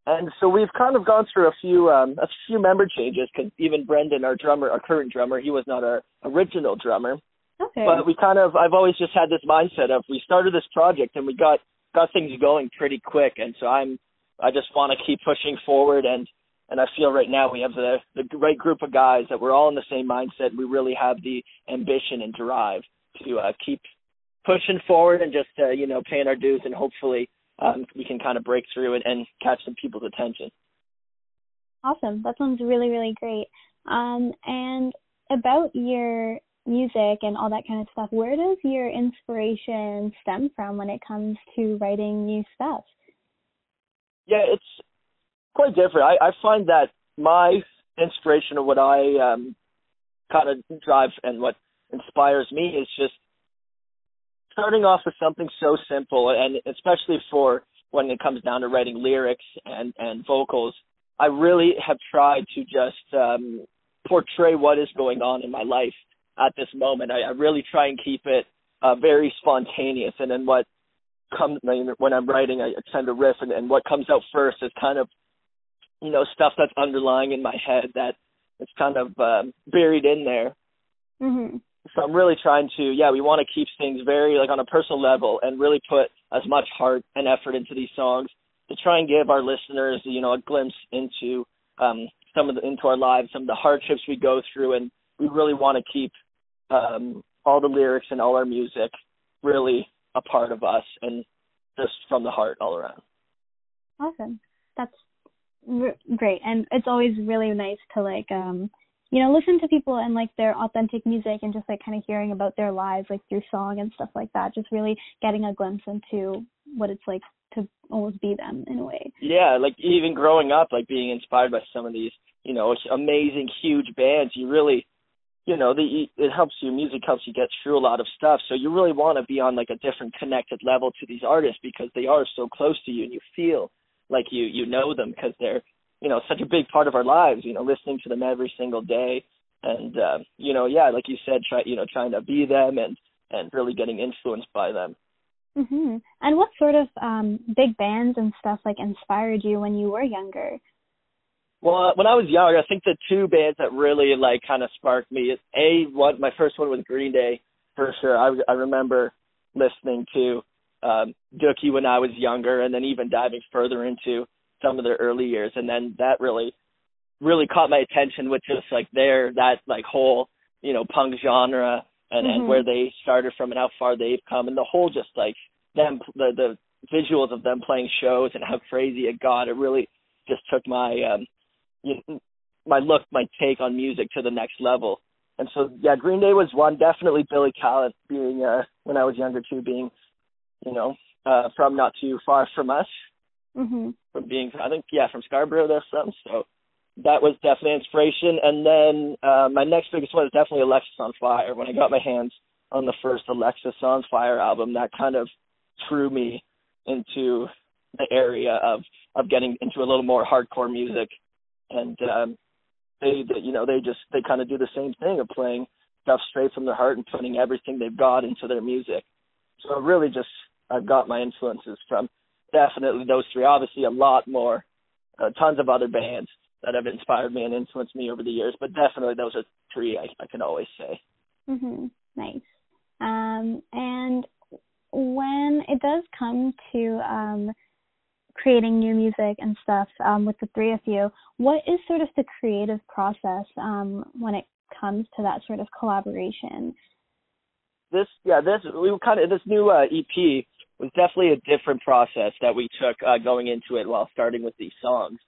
Speaker 5: And so we've kind of gone through a few um, a few member changes because even Brendan, our drummer, our current drummer, he was not our original drummer.
Speaker 3: Okay.
Speaker 5: But we kind of I've always just had this mindset of we started this project and we got got things going pretty quick, and so I'm I just want to keep pushing forward and and I feel right now we have the the right group of guys that we're all in the same mindset. We really have the ambition and drive to uh, keep pushing forward and just uh, you know paying our dues and hopefully um, we can kind of break through and, and catch some people's attention.
Speaker 3: Awesome. That sounds really, really great. Um, and about your music and all that kind of stuff, where does your inspiration stem from when it comes to writing new stuff?
Speaker 5: Yeah, it's quite different. I, I find that my inspiration of what I um, kind of drive and what inspires me is just starting off with something so simple, and especially for when it comes down to writing lyrics and and vocals, I really have tried to just um, portray what is going on in my life at this moment. I, I really try and keep it uh, very spontaneous, and then what comes when I'm writing, I tend to riff, and, and what comes out first is kind of you know stuff that's underlying in my head that it's kind of um, buried in there.
Speaker 3: Mhm.
Speaker 5: So I'm really trying to, yeah, we want to keep things very like on a personal level and really put as much heart and effort into these songs to try and give our listeners, you know, a glimpse into um, some of the into our lives, some of the hardships we go through, and we really want to keep um, all the lyrics and all our music really a part of us and just from the heart all around.
Speaker 3: Awesome. That's r- great. And it's always really nice to like um you know listen to people and like their authentic music and just like kind of hearing about their lives like through song and stuff like that just really getting a glimpse into what it's like to almost be them in a way
Speaker 5: yeah like even growing up like being inspired by some of these you know amazing huge bands you really you know the it helps you music helps you get through a lot of stuff. So you really want to be on like a different connected level to these artists because they are so close to you and you feel like you you know them because they're you know such a big part of our lives you know listening to them every single day. And uh, you know yeah like you said try you know trying to be them and and really getting influenced by them.
Speaker 3: Mhm and what sort of um big bands and stuff like inspired you when you were younger
Speaker 5: Well, when I was young, I think the two bands that really like kind of sparked me is a what my first one was Green Day for sure. I I remember listening to um Dookie when I was younger, and then even diving further into some of their early years, and then that really really caught my attention with just like their that like whole you know punk genre and
Speaker 3: Mhm.
Speaker 5: and where they started from and how far they've come, and the whole just like them the the visuals of them playing shows and how crazy it got. It really just took my um you know, my look, my take on music to the next level. And so, yeah, Green Day was one. Definitely Billy Talent being uh, when I was younger too, being you know uh, from not too far from us,
Speaker 3: mhm
Speaker 5: from being I think yeah from Scarborough they're from. So that was definitely inspiration. And then uh, my next biggest one is definitely Alexisonfire. When I got my hands on the first Alexisonfire album, that kind of threw me into the area of of getting into a little more hardcore music. And um, they, they, you know, they just they kind of do the same thing of playing stuff straight from their heart and putting everything they've got into their music. So really, just I've got my influences from definitely those three. Obviously, a lot more, uh, tons of other bands that have inspired me and influenced me over the years, but definitely those are three I, I can always say.
Speaker 3: Mhm. Nice. Um, and when it does come to um, creating new music and stuff um, with the three of you, what is sort of the creative process um, when it comes to that sort of collaboration?
Speaker 5: This, yeah, this we kind of this new uh, EP was definitely a different process that we took uh, going into it while starting with these songs.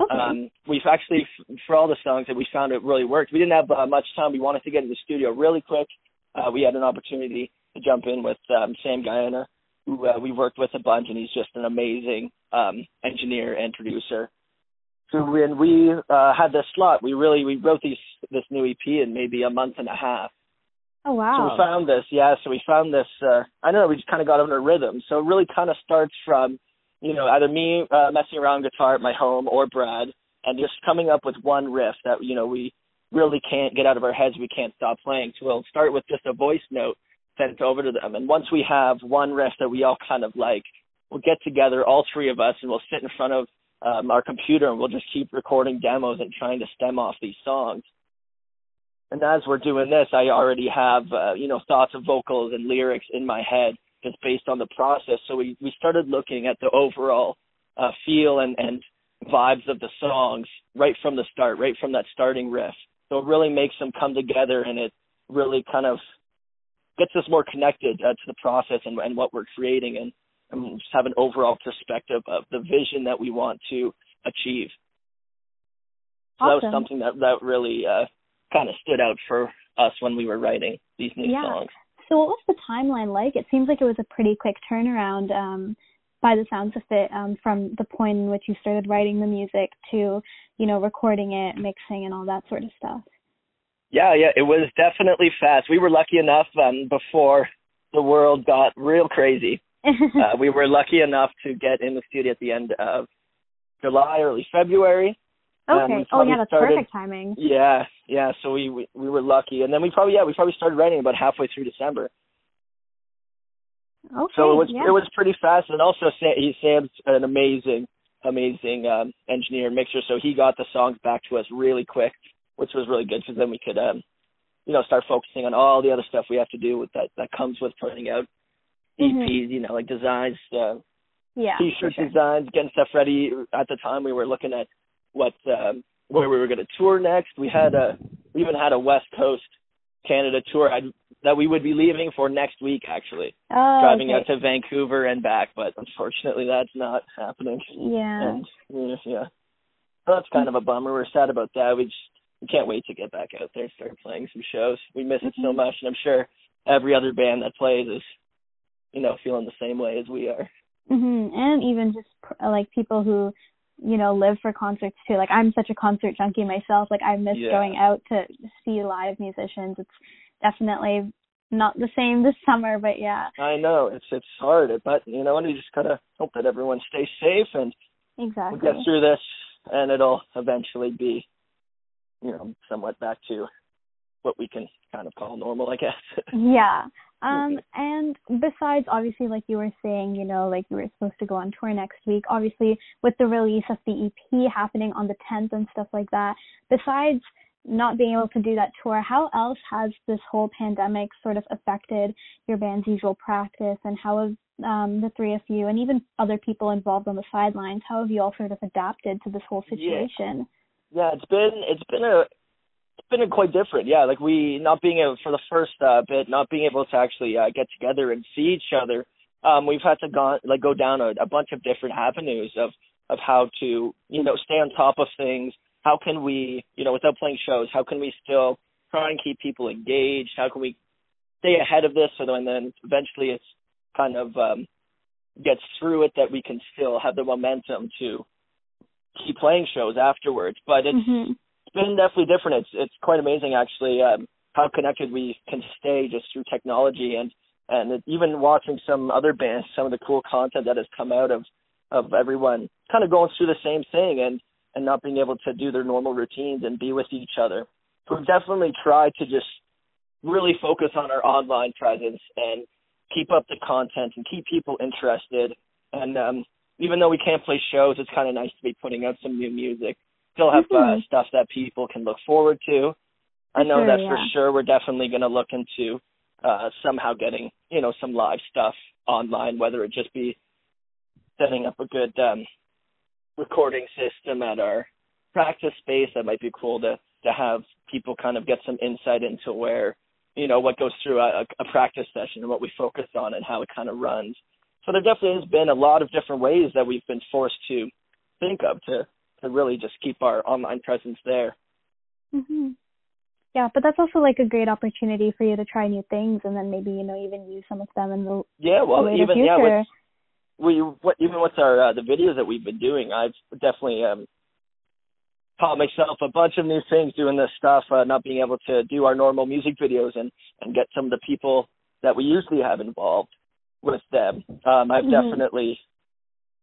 Speaker 3: Okay.
Speaker 5: Um, we've actually, for all the songs that we found it really worked. We didn't have uh, much time. We wanted to get in the studio really quick. Uh, we had an opportunity to jump in with um, Sam Guaiana, who uh, we worked with a bunch, and he's just an amazing um, engineer and producer. So when we uh, had this slot, we really we wrote these this new EP in maybe a month and a half.
Speaker 3: oh wow!
Speaker 5: So we found this, yeah. So we found this. uh I don't know. We just kind of got on a rhythm. So it really kind of starts from, you know, either me uh, messing around guitar at my home or Brad, and just coming up with one riff that you know we really can't get out of our heads. We can't stop playing. So we'll start with just a voice note sent over to them, and once we have one riff that we all kind of like, we'll get together, all three of us, and we'll sit in front of um, our computer and we'll just keep recording demos and trying to stem off these songs. And as we're doing this, I already have uh, you know thoughts of vocals and lyrics in my head just based on the process. So we we started looking at the overall uh, feel and and vibes of the songs right from the start, right from that starting riff. So it really makes them come together, and it really kind of gets us more connected uh, to the process and, and what we're creating, and, and just have an overall perspective of the vision that we want to achieve. So that was something that that really uh, kind of stood out for us when we were writing these new
Speaker 3: Yeah.
Speaker 5: songs.
Speaker 3: So what was the timeline like? It seems like it was a pretty quick turnaround um, by the sounds of it um, from the point in which you started writing the music to, you know, recording it, mixing and all that sort of stuff.
Speaker 5: Yeah, yeah, it was definitely fast. We were lucky enough um, before the world got real crazy. *laughs* Uh, we were lucky enough to get in the studio at the end of July, early February. um,
Speaker 3: okay. oh yeah, that's
Speaker 5: started-
Speaker 3: perfect timing.
Speaker 5: Yeah, yeah. So we, we we were lucky, and then we probably yeah we probably started writing about halfway through December.
Speaker 3: Okay.
Speaker 5: So it was
Speaker 3: yeah.
Speaker 5: it was pretty fast, and also Sam, he Sam's an amazing amazing um, engineer and mixer, so he got the songs back to us really quick, which was really good because then we could um you know start focusing on all the other stuff we have to do with that that comes with putting out
Speaker 3: Mhm.
Speaker 5: EPs, you know, like designs, uh,
Speaker 3: yeah.
Speaker 5: t-shirt
Speaker 3: sure.
Speaker 5: designs, getting stuff ready. At the time, we were looking at what um, where we were going to tour next. We had a we even had a West Coast Canada tour I'd, that we would be leaving for next week, actually,
Speaker 3: Oh,
Speaker 5: driving
Speaker 3: okay.
Speaker 5: out to Vancouver and back. But unfortunately, that's not happening.
Speaker 3: Yeah.
Speaker 5: And yeah, so that's kind of a bummer. We're sad about that. We just we can't wait to get back out there and start playing some shows. We miss it so
Speaker 3: Mhm.
Speaker 5: much, and I'm sure every other band that plays is, you know, feeling the same way as we are.
Speaker 3: mm-hmm. And even just pr- like people who, you know, live for concerts too. Like I'm such a concert junkie myself. Like I miss
Speaker 5: Yeah.
Speaker 3: going out to see live musicians. It's definitely not the same this summer, but yeah,
Speaker 5: I know it's it's hard, but you know, and we just gotta hope that everyone stays safe and
Speaker 3: exactly.
Speaker 5: we'll get through this, and it'll eventually be, you know, somewhat back to what we can kind of call normal, I guess. *laughs*
Speaker 3: Yeah. Um and besides obviously like you were saying, you know, like you were supposed to go on tour next week, obviously with the release of the EP happening on the 10th and stuff like that, besides not being able to do that tour, how else has this whole pandemic sort of affected your band's usual practice and how have um the three of you and even other people involved on the sidelines, how have you all sort of adapted to this whole
Speaker 5: Yeah.
Speaker 3: situation?
Speaker 5: yeah, it's been it's been a it's been quite different. Yeah, like we not being able for the first uh, bit, not being able to actually uh, get together and see each other. Um, we've had to go like go down a, a bunch of different avenues of of how to you know stay on top of things. How can we you know without playing shows? How can we still try and keep people engaged? How can we stay ahead of this so then then eventually it's kind of um, gets through it that we can still have the momentum to keep playing shows afterwards. But it's
Speaker 3: Mhm.
Speaker 5: Been definitely different. It's it's quite amazing actually um, how connected we can stay just through technology and and even watching some other bands, some of the cool content that has come out of of everyone kind of going through the same thing and and not being able to do their normal routines and be with each other. So we've definitely tried to just really focus on our online presence and keep up the content and keep people interested. And um, even though we can't play shows, it's kind of nice to be putting out some new music. Still have uh,
Speaker 3: Mhm.
Speaker 5: stuff that people can look forward to. I know
Speaker 3: sure,
Speaker 5: that
Speaker 3: yeah.
Speaker 5: for sure. We're definitely going to look into uh, somehow getting you know some live stuff online, whether it just be setting up a good um, recording system at our practice space. That might be cool to to have people kind of get some insight into where you know what goes through a, a practice session and what we focus on and how it kind of runs. So there definitely has been a lot of different ways that we've been forced to think of to to really just keep our online presence there.
Speaker 3: hmm Yeah, but that's also like a great opportunity for you to try new things, and then maybe you know even use some of them in the
Speaker 5: Yeah, well,
Speaker 3: later
Speaker 5: even
Speaker 3: future.
Speaker 5: yeah, with, we what even with our uh, the videos that we've been doing, I've definitely um taught myself a bunch of new things doing this stuff, uh, not being able to do our normal music videos and and get some of the people that we usually have involved with them. Um I've
Speaker 3: Mhm.
Speaker 5: definitely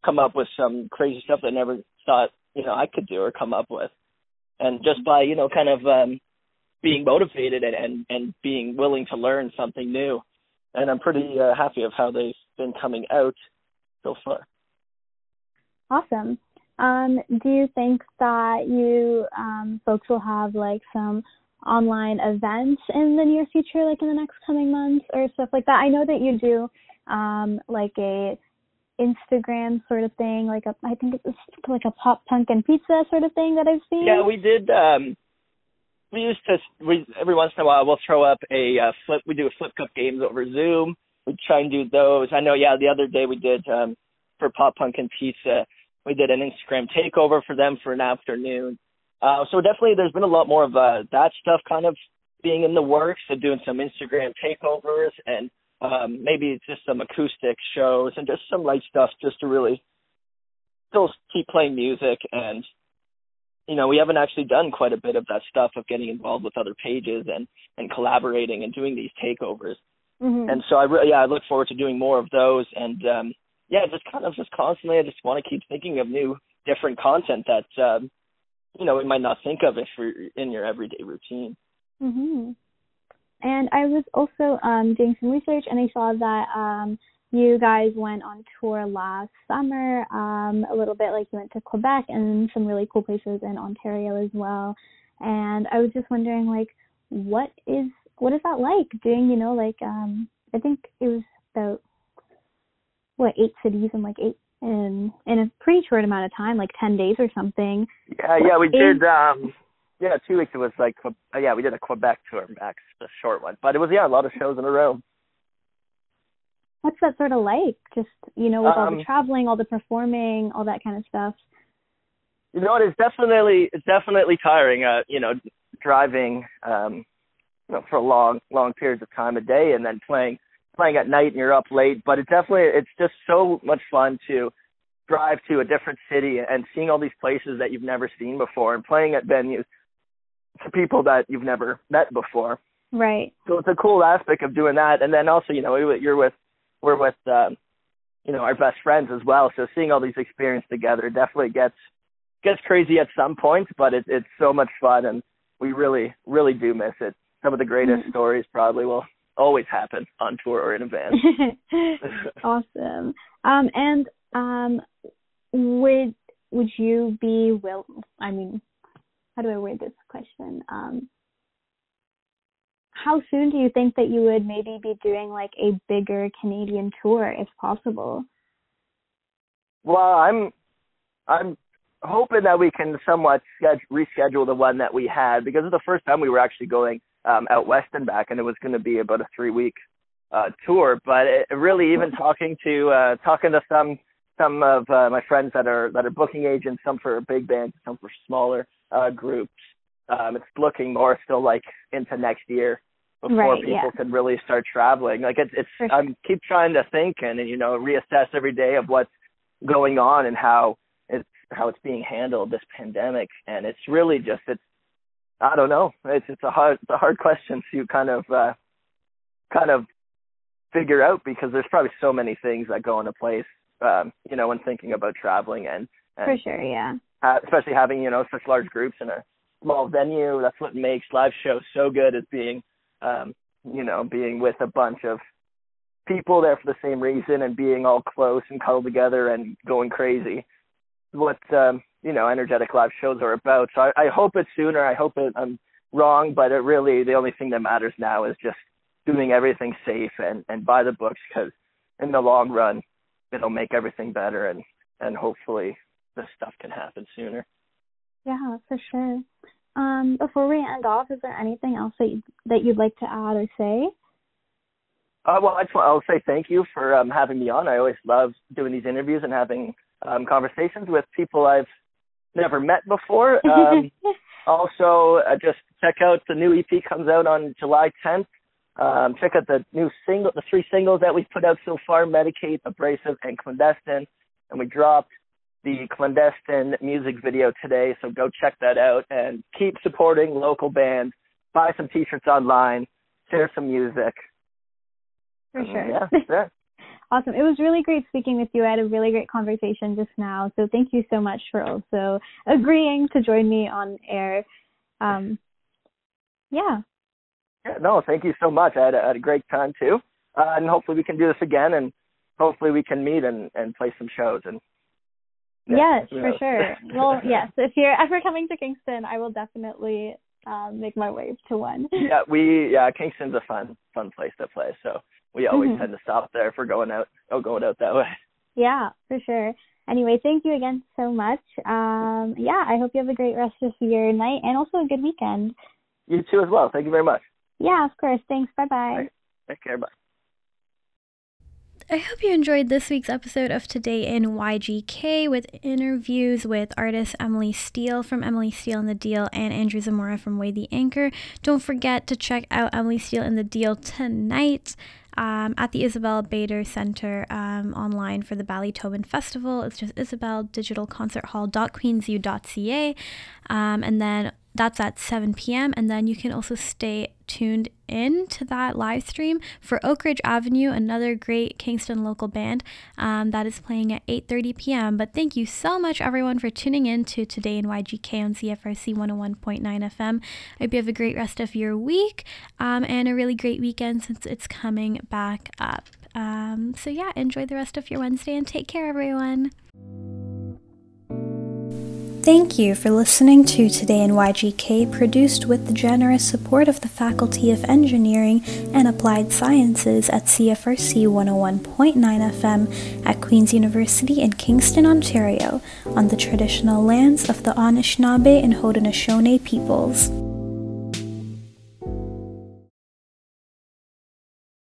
Speaker 5: come up with some crazy stuff that I never thought, you know, I could do or come up with. And just by, you know, kind of um being motivated and and, and being willing to learn something new. And I'm pretty uh, happy of how they've been coming out so far.
Speaker 3: Awesome. Um, do you think that you um, folks will have like some online events in the near future, like in the next coming months or stuff like that? I know that you do um, like a Instagram sort of thing, like a I think it's like a pop punk and pizza sort of thing that I've seen.
Speaker 5: Yeah, we did. um We used to. We every once in a while we'll throw up a uh, flip. We do a flip cup games over Zoom. We try and do those. I know. Yeah, the other day we did um for Pop Punk and Pizza. We did an Instagram takeover for them for an afternoon. Uh, so definitely, there's been a lot more of uh, that stuff kind of being in the works and doing some Instagram takeovers and um, maybe just some acoustic shows and just some light stuff just to really still keep playing music. And you know we haven't actually done quite a bit of that stuff of getting involved with other pages and and collaborating and doing these takeovers.
Speaker 3: Hmm
Speaker 5: and so I really yeah I look forward to doing more of those. And um yeah just kind of just constantly I just want to keep thinking of new different content that um you know we might not think of if you're in your everyday routine.
Speaker 3: Hmm And I was also um, doing some research, and I saw that um, you guys went on tour last summer, um, a little bit like you went to Quebec and some really cool places in Ontario as well. And I was just wondering, like, what is what is that like doing? You know, like um, I think it was about what eight cities in like eight in in a pretty short amount of time, like ten days or something.
Speaker 5: yeah yeah we did um yeah two weeks it was like uh, yeah we did a Quebec tour max a short one but it was yeah a lot of shows in a row
Speaker 3: What's that sort of like? Just you know, with all the
Speaker 5: Um,
Speaker 3: traveling, all the performing, all that kind of stuff.
Speaker 5: You know? It's definitely it's definitely tiring. Uh, you know, driving um, you know for long long periods of time a day, and then playing playing at night, and you're up late. But it definitely it's just so much fun to drive to a different city and seeing all these places that you've never seen before, and playing at venues to people that you've never met before.
Speaker 3: Right.
Speaker 5: So it's a cool aspect of doing that, and then also you know you're with we're with um, you know our best friends as well. So seeing all these experiences together definitely gets gets crazy at some points, but it, it's so much fun, and we really really do miss it. Some of the greatest
Speaker 3: Mhm.
Speaker 5: stories probably will always happen on tour or in a *laughs* band.
Speaker 3: awesome. Um, and um, would would you be will? I mean, how do I word this question? Um, how soon do you think that you would maybe be doing like a bigger Canadian tour, if possible?
Speaker 5: Well, I'm I'm hoping that we can somewhat sched- reschedule the one that we had because it's the first time we were actually going um, out west and back, and it was going to be about a three week uh, tour. But it, really, even talking to uh, talking to some some of uh, my friends that are that are booking agents, some for big bands, some for smaller uh, groups, um, it's looking more still like into next year before
Speaker 3: Right,
Speaker 5: people
Speaker 3: yeah.
Speaker 5: can really start traveling. Like it's it's
Speaker 3: sure.
Speaker 5: I'm keep trying to think and you know reassess every day of what's going on and how it's how it's being handled this pandemic, and it's really just it's I don't know. It's it's a hard it's a hard question to kind of uh, kind of figure out because there's probably so many things that go into place. Um, you know, when thinking about traveling and, and
Speaker 3: for sure, yeah.
Speaker 5: Uh, especially having you know such large groups in a small venue. That's what makes live shows so good is being um, you know being with a bunch of people there for the same reason and being all close and cuddled together and going crazy. What um, you know, energetic live shows are about. So I, I hope it's sooner. I hope it, I'm wrong, but it really the only thing that matters now is just doing everything safe and and by the books because in the long run it'll make everything better and and hopefully this stuff can happen sooner.
Speaker 3: Yeah, for sure. Um, before we end off, is there anything else that you, that you'd like to add or say?
Speaker 5: Uh, well, I just want, I'll say thank you for um, having me on. I always love doing these interviews and having um, conversations with people I've never met before. *laughs* Um, also, uh, just check out the new EP comes out on July 10th. Um, check out the new single, the three singles that we've put out so far: Medicate, Abrasive, and Clandestine. And we dropped the Clandestine music video today, so go check that out and keep supporting local bands. Buy some T-shirts online, share some music.
Speaker 3: For sure.
Speaker 5: Yeah, yeah. *laughs*
Speaker 3: awesome. It was really great speaking with you. I had a really great conversation just now. So thank you so much for also agreeing to join me on air. Um, yeah.
Speaker 5: Yeah, no, thank you so much. I had a, had a great time too, uh, and hopefully we can do this again, and hopefully we can meet and and play some shows. And
Speaker 3: yeah, yes, for sure. *laughs* well, yes, if you're ever coming to Kingston, I will definitely um, make my way to one. *laughs*
Speaker 5: yeah, we yeah, Kingston's a fun fun place to play, so we always
Speaker 3: Mhm.
Speaker 5: tend to stop there if we're going out oh going out that way.
Speaker 3: Yeah, for sure. Anyway, thank you again so much. Um, yeah, I hope you have a great rest of your night and also a good weekend.
Speaker 5: You too as well. Thank you very much.
Speaker 3: Yeah, of course. Thanks. Bye bye.
Speaker 5: Right. Take care. Bye.
Speaker 1: I hope you enjoyed this week's episode of Today in YGK with interviews with artist Emily Steele from Emily Steele and the Deal and Andrew Zamora from Way the Anchor. Don't forget to check out Emily Steele and the Deal tonight um, at the Isabel Bader Center um, online for the Ballytobin Festival. It's just Isabel Digital Concert Um, and then that's at 7 p.m. And then you can also stay tuned in to that live stream for Oak Ridge Avenue, another great Kingston local band um, that is playing at 8:30 p.m. But thank you so much, everyone, for tuning in to Today in YGK on CFRC 101.9 FM. I hope you have a great rest of your week um, and a really great weekend since it's coming back up. Um, so yeah, enjoy the rest of your Wednesday and take care, everyone. Thank you for listening to Today in YGK, produced with the generous support of the Faculty of Engineering and Applied Sciences at CFRC 101.9 FM at Queen's University in Kingston, Ontario, on the traditional lands of the Anishinaabe and Haudenosaunee peoples.